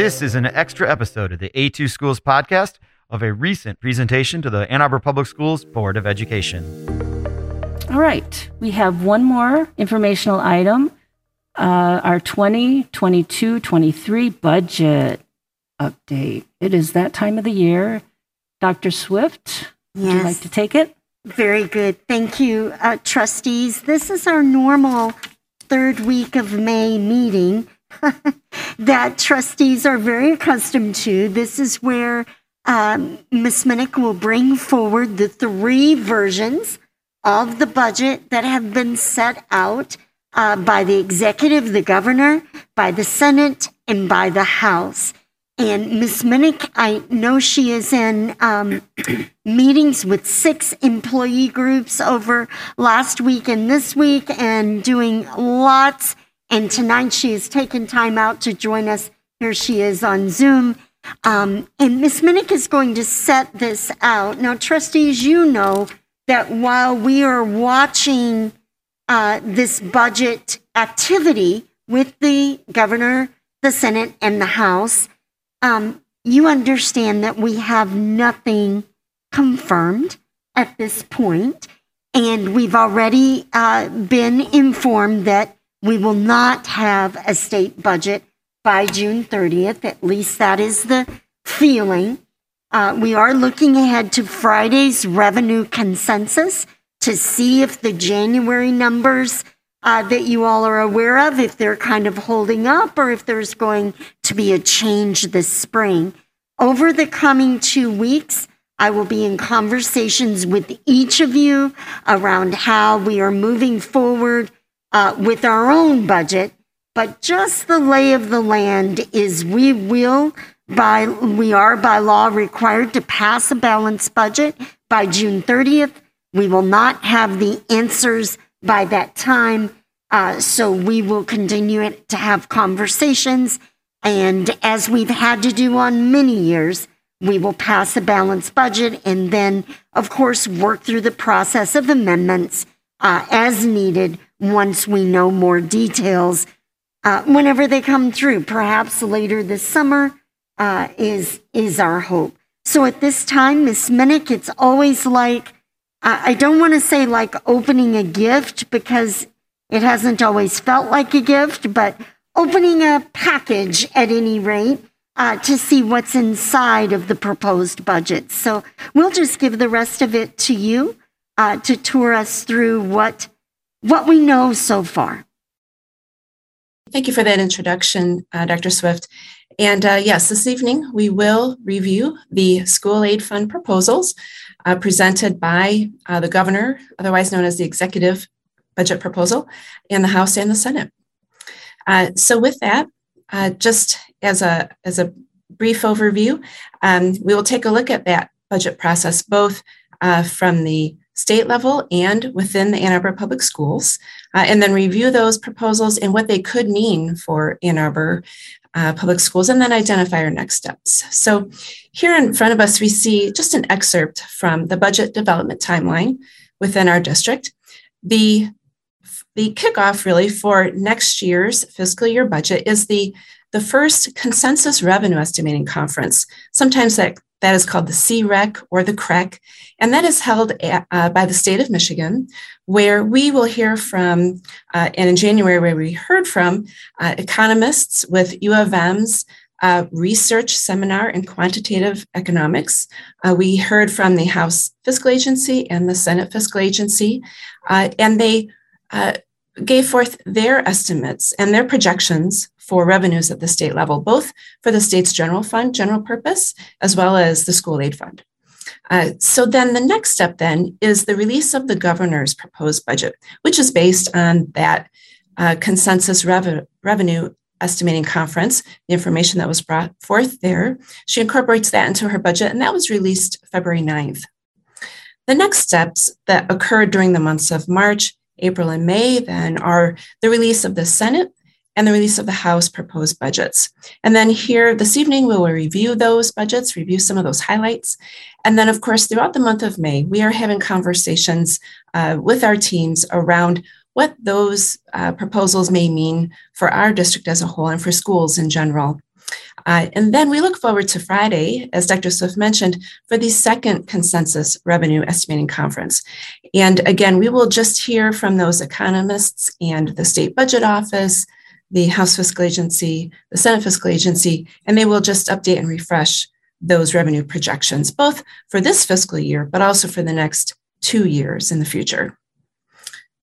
This is an extra episode of the A2 Schools podcast of a recent presentation to the Ann Arbor Public Schools Board of Education. All right, we have one more informational item uh, our 2022 23 budget update. It is that time of the year. Dr. Swift, would you like to take it? Very good. Thank you, uh, trustees. This is our normal third week of May meeting that trustees are very accustomed to. This is where um, Ms. Minnick will bring forward the three versions of the budget that have been set out uh, by the executive, the governor, by the Senate, and by the House. And Ms. Minnick, I know she is in um, meetings with six employee groups over last week and this week and doing lots. And tonight she has taken time out to join us. Here she is on Zoom. Um, and Ms. Minnick is going to set this out. Now, trustees, you know that while we are watching uh, this budget activity with the governor, the Senate, and the House, um, you understand that we have nothing confirmed at this point, and we've already uh, been informed that we will not have a state budget by June 30th. At least that is the feeling. Uh, we are looking ahead to Friday's revenue consensus to see if the January numbers uh, that you all are aware of, if they're kind of holding up or if there's going to be a change this spring. Over the coming two weeks, I will be in conversations with each of you around how we are moving forward uh, with our own budget. But just the lay of the land is we will by we are by law required to pass a balanced budget by June 30th. We will not have the answers by that time. Uh, so we will continue to have conversations. And as we've had to do on many years, we will pass a balanced budget and then, of course, work through the process of amendments uh, as needed once we know more details uh, whenever they come through. Perhaps later this summer uh, is is our hope. So at this time, Miss Minnick, it's always like I don't want to say like opening a gift because it hasn't always felt like a gift, but opening a package at any rate uh, to see what's inside of the proposed budget. So we'll just give the rest of it to you uh, to tour us through what what we know so far. Thank you for that introduction, uh, Dr. Swift. And uh, yes, this evening we will review the school aid fund proposals uh, presented by uh, the governor, otherwise known as the executive budget proposal, and the House and the Senate. Uh, so, with that, uh, just as a as a brief overview, um, we will take a look at that budget process both from the state level and within the Ann Arbor Public Schools, uh, and then review those proposals and what they could mean for Ann Arbor uh, Public Schools, and then identify our next steps. So, here in front of us, we see just an excerpt from the budget development timeline within our district. The the kickoff really for next year's fiscal year budget is the the first consensus revenue estimating conference. Sometimes that that is called the CREC or the CREC, and that is held at, uh, by the state of Michigan, where we will hear from, uh, and in January, where we heard from uh, economists with U of M's uh, research seminar in quantitative economics. Uh, we heard from the House Fiscal Agency and the Senate Fiscal Agency, uh, and they uh, gave forth their estimates and their projections for revenues at the state level, both for the state's general fund, general purpose, as well as the school aid fund. Uh, so then the next step then is the release of the governor's proposed budget, which is based on that uh, consensus rev- revenue estimating conference, the information that was brought forth there. She incorporates that into her budget, and that was released February 9th. The next steps that occurred during the months of March, April, and May then are the release of the Senate and the release of the House proposed budgets. And then here this evening, we will review those budgets, review some of those highlights. And then, of course, throughout the month of May, we are having conversations uh, with our teams around what those uh, proposals may mean for our district as a whole and for schools in general. Uh, and then we look forward to Friday, as Dr. Swift mentioned, for the second consensus revenue estimating conference. And again, we will just hear from those economists and the state budget office, the House Fiscal Agency, the Senate Fiscal Agency, and they will just update and refresh those revenue projections, both for this fiscal year, but also for the next two years in the future.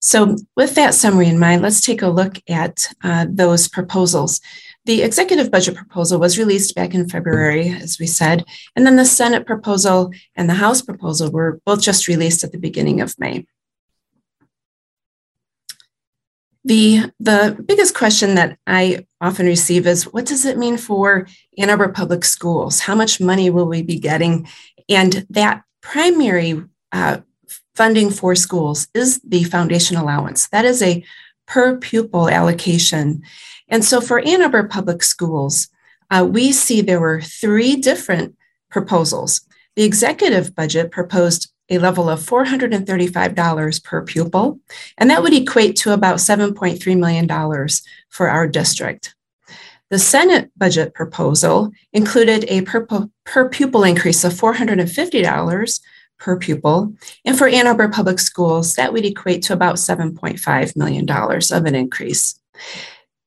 So, with that summary in mind, let's take a look at uh, those proposals. The executive budget proposal was released back in February, as we said, and then the Senate proposal and the House proposal were both just released at the beginning of May. The, the biggest question that I often receive is what does it mean for Ann Arbor Public Schools? How much money will we be getting? And that primary uh, funding for schools is the foundation allowance. That is a per pupil allocation. And so for Ann Arbor Public Schools, uh, we see there were three different proposals. The executive budget proposed a level of $435 per pupil, and that would equate to about $7.3 million for our district. The Senate budget proposal included a per, per pupil increase of $450 per pupil. And for Ann Arbor Public Schools, that would equate to about $7.5 million of an increase.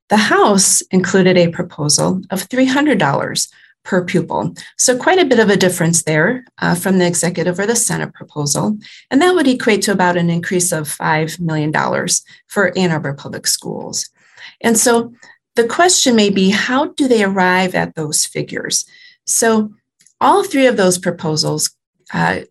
The House included a proposal of $300 per pupil. So, quite a bit of a difference there uh, from the executive or the Senate proposal. And that would equate to about an increase of $5 million for Ann Arbor Public Schools. And so, the question may be how do they arrive at those figures? So, all three of those proposals uh,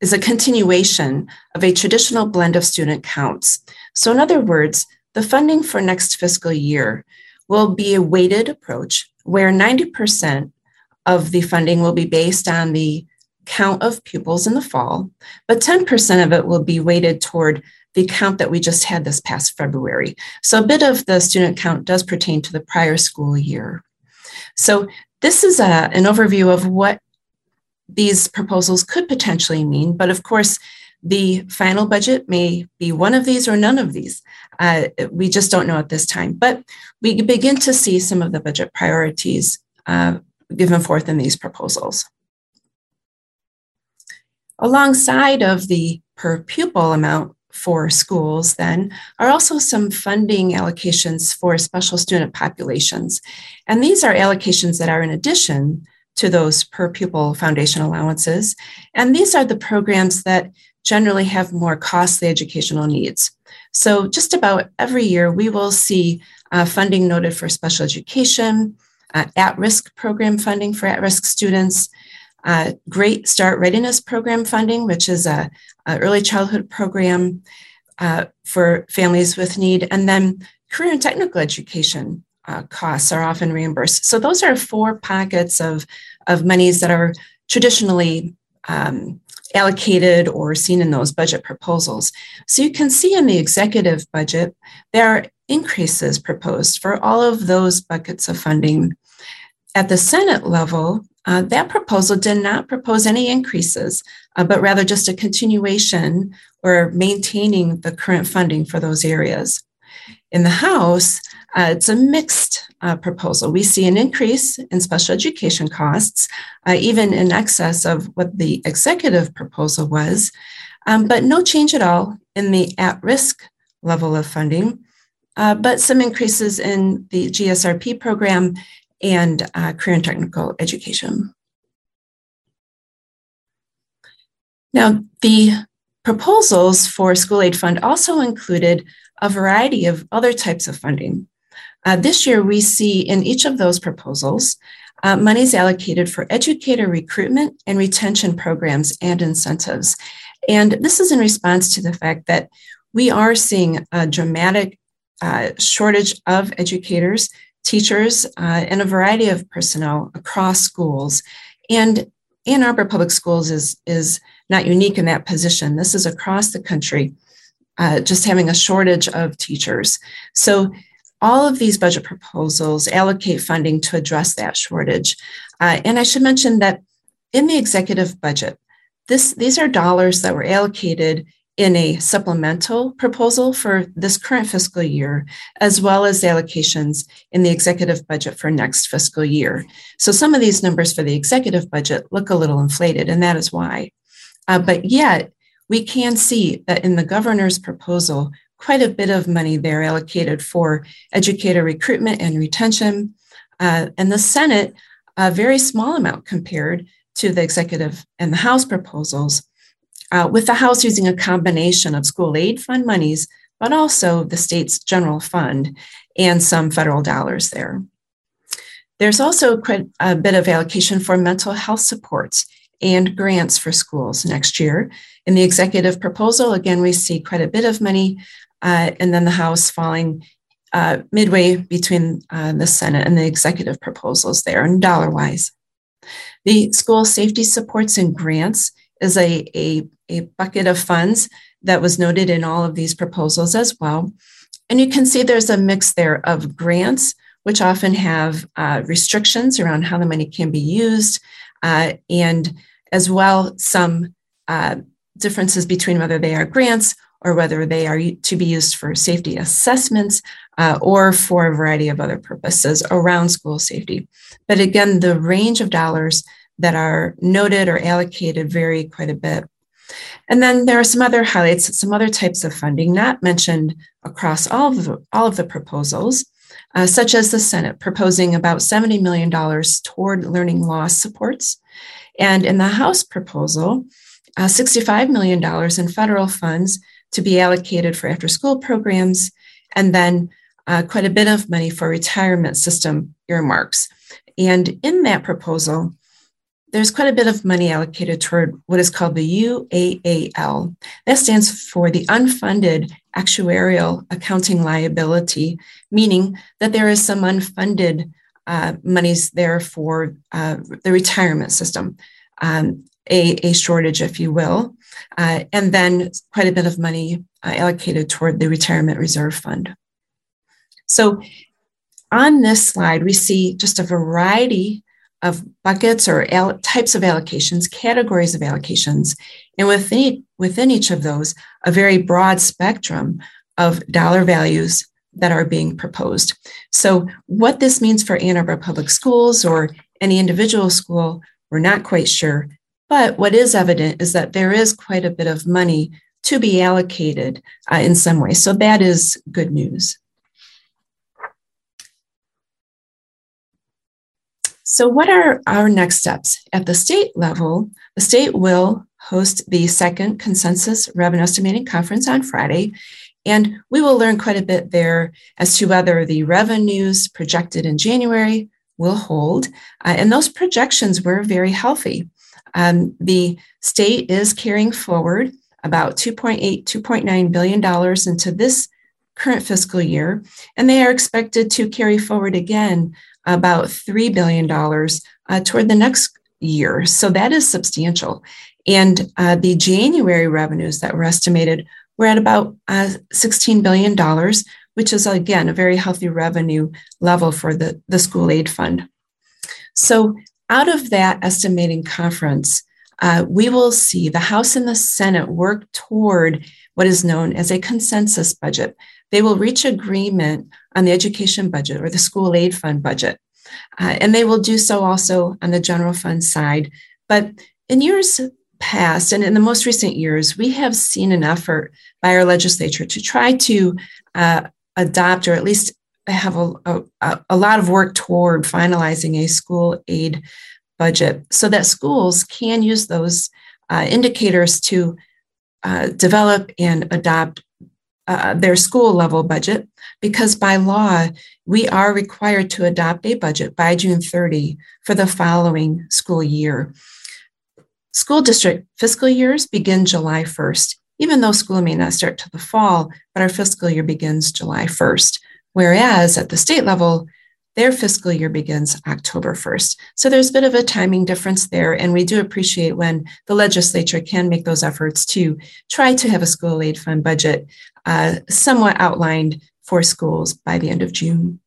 is a continuation of a traditional blend of student counts. So, in other words, the funding for next fiscal year will be a weighted approach where 90% of the funding will be based on the count of pupils in the fall, but 10% of it will be weighted toward the count that we just had this past February. So a bit of the student count does pertain to the prior school year. So this is a, an overview of what these proposals could potentially mean, but of course, the final budget may be one of these or none of these. Uh, we just don't know at this time, but we begin to see some of the budget priorities uh, given forth in these proposals. Alongside of the per pupil amount for schools, then, are also some funding allocations for special student populations. And these are allocations that are in addition to those per pupil foundation allowances. And these are the programs that generally have more costly educational needs. So, just about every year, we will see uh, funding noted for special education, uh, at risk program funding for at risk students, uh, Great Start Readiness Program funding, which is a, a early childhood program uh, for families with need, and then career and technical education uh, costs are often reimbursed. So those are four pockets of, of monies that are traditionally um, allocated or seen in those budget proposals. So you can see in the executive budget, there are increases proposed for all of those buckets of funding. At the Senate level, uh, that proposal did not propose any increases, uh, but rather just a continuation or maintaining the current funding for those areas. In the House, uh, it's a mixed uh, proposal. We see an increase in special education costs, uh, even in excess of what the executive proposal was, um, but no change at all in the at risk level of funding, uh, but some increases in the GSRP program and uh, career and technical education. Now, the proposals for school aid fund also included a variety of other types of funding. Uh, this year, we see in each of those proposals uh, monies allocated for educator recruitment and retention programs and incentives. And this is in response to the fact that we are seeing a dramatic uh, shortage of educators, teachers, uh, and a variety of personnel across schools. And Ann Arbor Public Schools is, is not unique in that position. This is across the country, uh, just having a shortage of teachers. So all of these budget proposals allocate funding to address that shortage. Uh, and I should mention that in the executive budget, this, these are dollars that were allocated in a supplemental proposal for this current fiscal year, as well as the allocations in the executive budget for next fiscal year. So some of these numbers for the executive budget look a little inflated, and that is why. Uh, but yet, we can see that in the governor's proposal, quite a bit of money there allocated for educator recruitment and retention. Uh, and the Senate, a very small amount compared to the executive and the House proposals, uh, with the House using a combination of school aid fund monies, but also the state's general fund and some federal dollars there. There's also quite a bit of allocation for mental health supports and grants for schools next year. In the executive proposal, again, we see quite a bit of money, uh, and then the House falling uh, midway between uh, the Senate and the executive proposals there, and dollar wise. The school safety supports and grants is a, a, a bucket of funds that was noted in all of these proposals as well. And you can see there's a mix there of grants, which often have uh, restrictions around how the money can be used, uh, and as well some uh, differences between whether they are grants or whether they are to be used for safety assessments uh, or for a variety of other purposes around school safety. But again, the range of dollars that are noted or allocated vary quite a bit. And then there are some other highlights, some other types of funding not mentioned across all of the, all of the proposals, uh, such as the Senate proposing about $70 million toward learning loss supports. And in the House proposal, uh, $65 million in federal funds to be allocated for after school programs, and then uh, quite a bit of money for retirement system earmarks. And in that proposal, there's quite a bit of money allocated toward what is called the UAAL. That stands for the unfunded actuarial accounting liability, meaning that there is some unfunded uh, monies there for uh, the retirement system, um, a, a, shortage, if you will, uh, and then quite a bit of money uh, allocated toward the retirement reserve fund. So on this slide, we see just a variety of buckets or al- types of allocations, categories of allocations, and within, within each of those, a very broad spectrum of dollar values that are being proposed. So, what this means for Ann Arbor Public Schools or any individual school, we're not quite sure. But what is evident is that there is quite a bit of money to be allocated uh, in some way. So, that is good news. So, what are our next steps? At the state level, the state will host the second consensus revenue estimating conference on Friday. And we will learn quite a bit there as to whether the revenues projected in January will hold. Uh, and those projections were very healthy. Um, the state is carrying forward about 2.8, 2.9 billion dollars into this current fiscal year, and they are expected to carry forward again about $3 billion uh, toward the next year. So that is substantial. And uh, the January revenues that were estimated were at about uh, $16 billion, which is, again, a very healthy revenue level for the, the school aid fund. So, out of that estimating conference, uh, we will see the House and the Senate work toward what is known as a consensus budget. They will reach agreement on the education budget or the school aid fund budget. Uh, and they will do so also on the general fund side. But in years past and in the most recent years, we have seen an effort by our legislature to try to uh, adopt or at least have a, a, a lot of work toward finalizing a school aid budget so that schools can use those uh, indicators to uh, develop and adopt uh, their school level budget because by law, we are required to adopt a budget by June 30 for the following school year. School district fiscal years begin July 1st, even though school may not start till the fall, but our fiscal year begins July 1st. Whereas at the state level, their fiscal year begins October 1st. So there's a bit of a timing difference there. And we do appreciate when the legislature can make those efforts to try to have a school aid fund budget uh, somewhat outlined for schools by the end of June.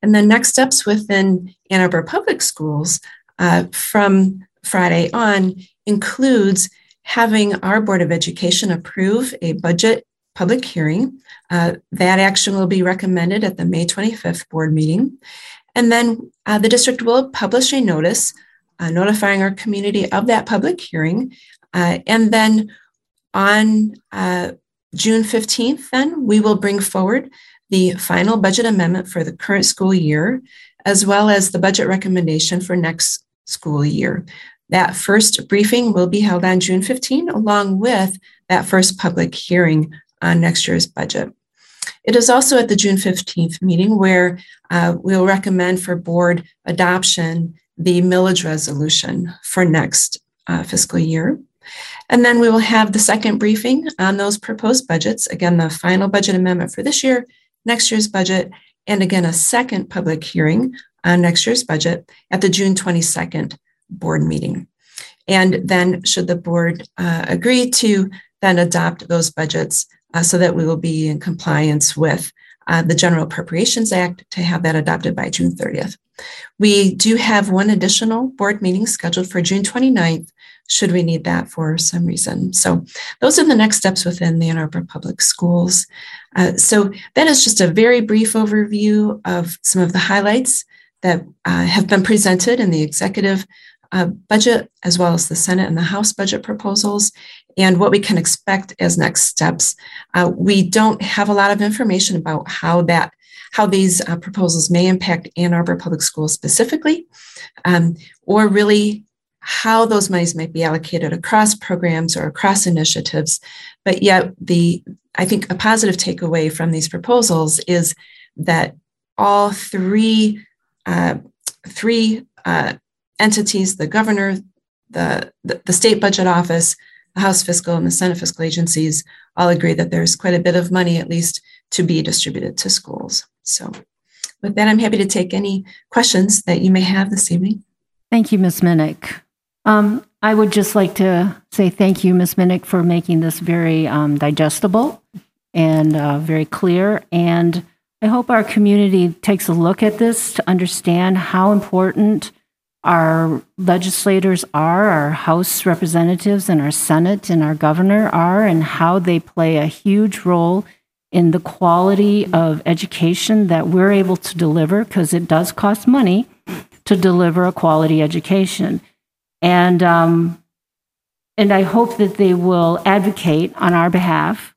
And then next steps within Ann Arbor Public Schools uh, from Friday on includes having our Board of Education approve a budget public hearing. Uh, that action will be recommended at the May 25th board meeting. And then uh, the district will publish a notice uh, notifying our community of that public hearing. Uh, and then on uh, June 15th, then we will bring forward the final budget amendment for the current school year, as well as the budget recommendation for next school year. That first briefing will be held on June 15, along with that first public hearing on next year's budget. It is also at the June 15th meeting where uh, we'll recommend for board adoption the millage resolution for next uh, fiscal year. And then we will have the second briefing on those proposed budgets. Again, the final budget amendment for this year, next year's budget, and again, a second public hearing on next year's budget at the June 22nd board meeting. And then, should the board uh, agree to then adopt those budgets uh, so that we will be in compliance with uh, the General Appropriations Act to have that adopted by June 30th. We do have one additional board meeting scheduled for June 29th, should we need that for some reason. So, those are the next steps within the Ann Arbor Public Schools. Uh, so, that is just a very brief overview of some of the highlights that uh, have been presented in the executive uh, budget, as well as the Senate and the House budget proposals, and what we can expect as next steps. Uh, we don't have a lot of information about how that how these uh, proposals may impact Ann Arbor Public Schools specifically, um, or really how those monies might be allocated across programs or across initiatives. But yet, the I think a positive takeaway from these proposals is that all three uh, three uh, entities, the governor, the, the, the state budget office, the House fiscal, and the Senate fiscal agencies all agree that there's quite a bit of money, at least, to be distributed to schools. So, with that, I'm happy to take any questions that you may have this evening. Thank you, Ms. Minnick. Um, I would just like to say thank you, Ms. Minnick, for making this very um, digestible and uh, very clear. And I hope our community takes a look at this to understand how important our legislators are, our House representatives and our Senate and our governor are, and how they play a huge role in the quality of education that we're able to deliver, because it does cost money to deliver a quality education. And, um, and I hope that they will advocate on our behalf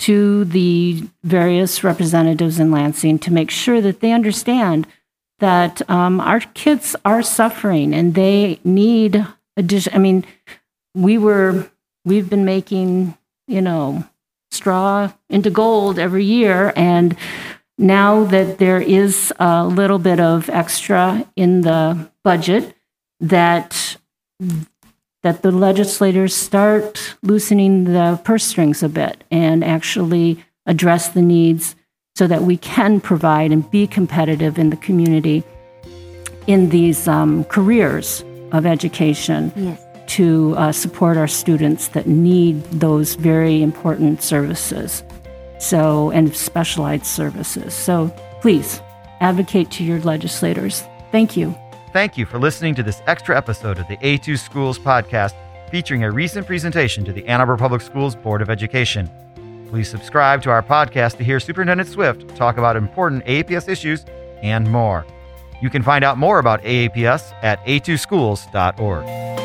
to the various representatives in Lansing to make sure that they understand that um, our kids are suffering and they need addition. I mean, we were we've been making you know straw into gold every year, and now that there is a little bit of extra in the budget, that that the legislators start loosening the purse strings a bit and actually address the needs so that we can provide and be competitive in the community in these um, careers of education yes. to uh, support our students that need those very important services. So and specialized services. So please advocate to your legislators. Thank you. Thank you for listening to this extra episode of the a2 schools podcast featuring a recent presentation to the ann arbor public schools board of education Please subscribe to our podcast to hear Superintendent Swift talk about important AAPS issues and more. You can find out more about AAPS at a2schools.org.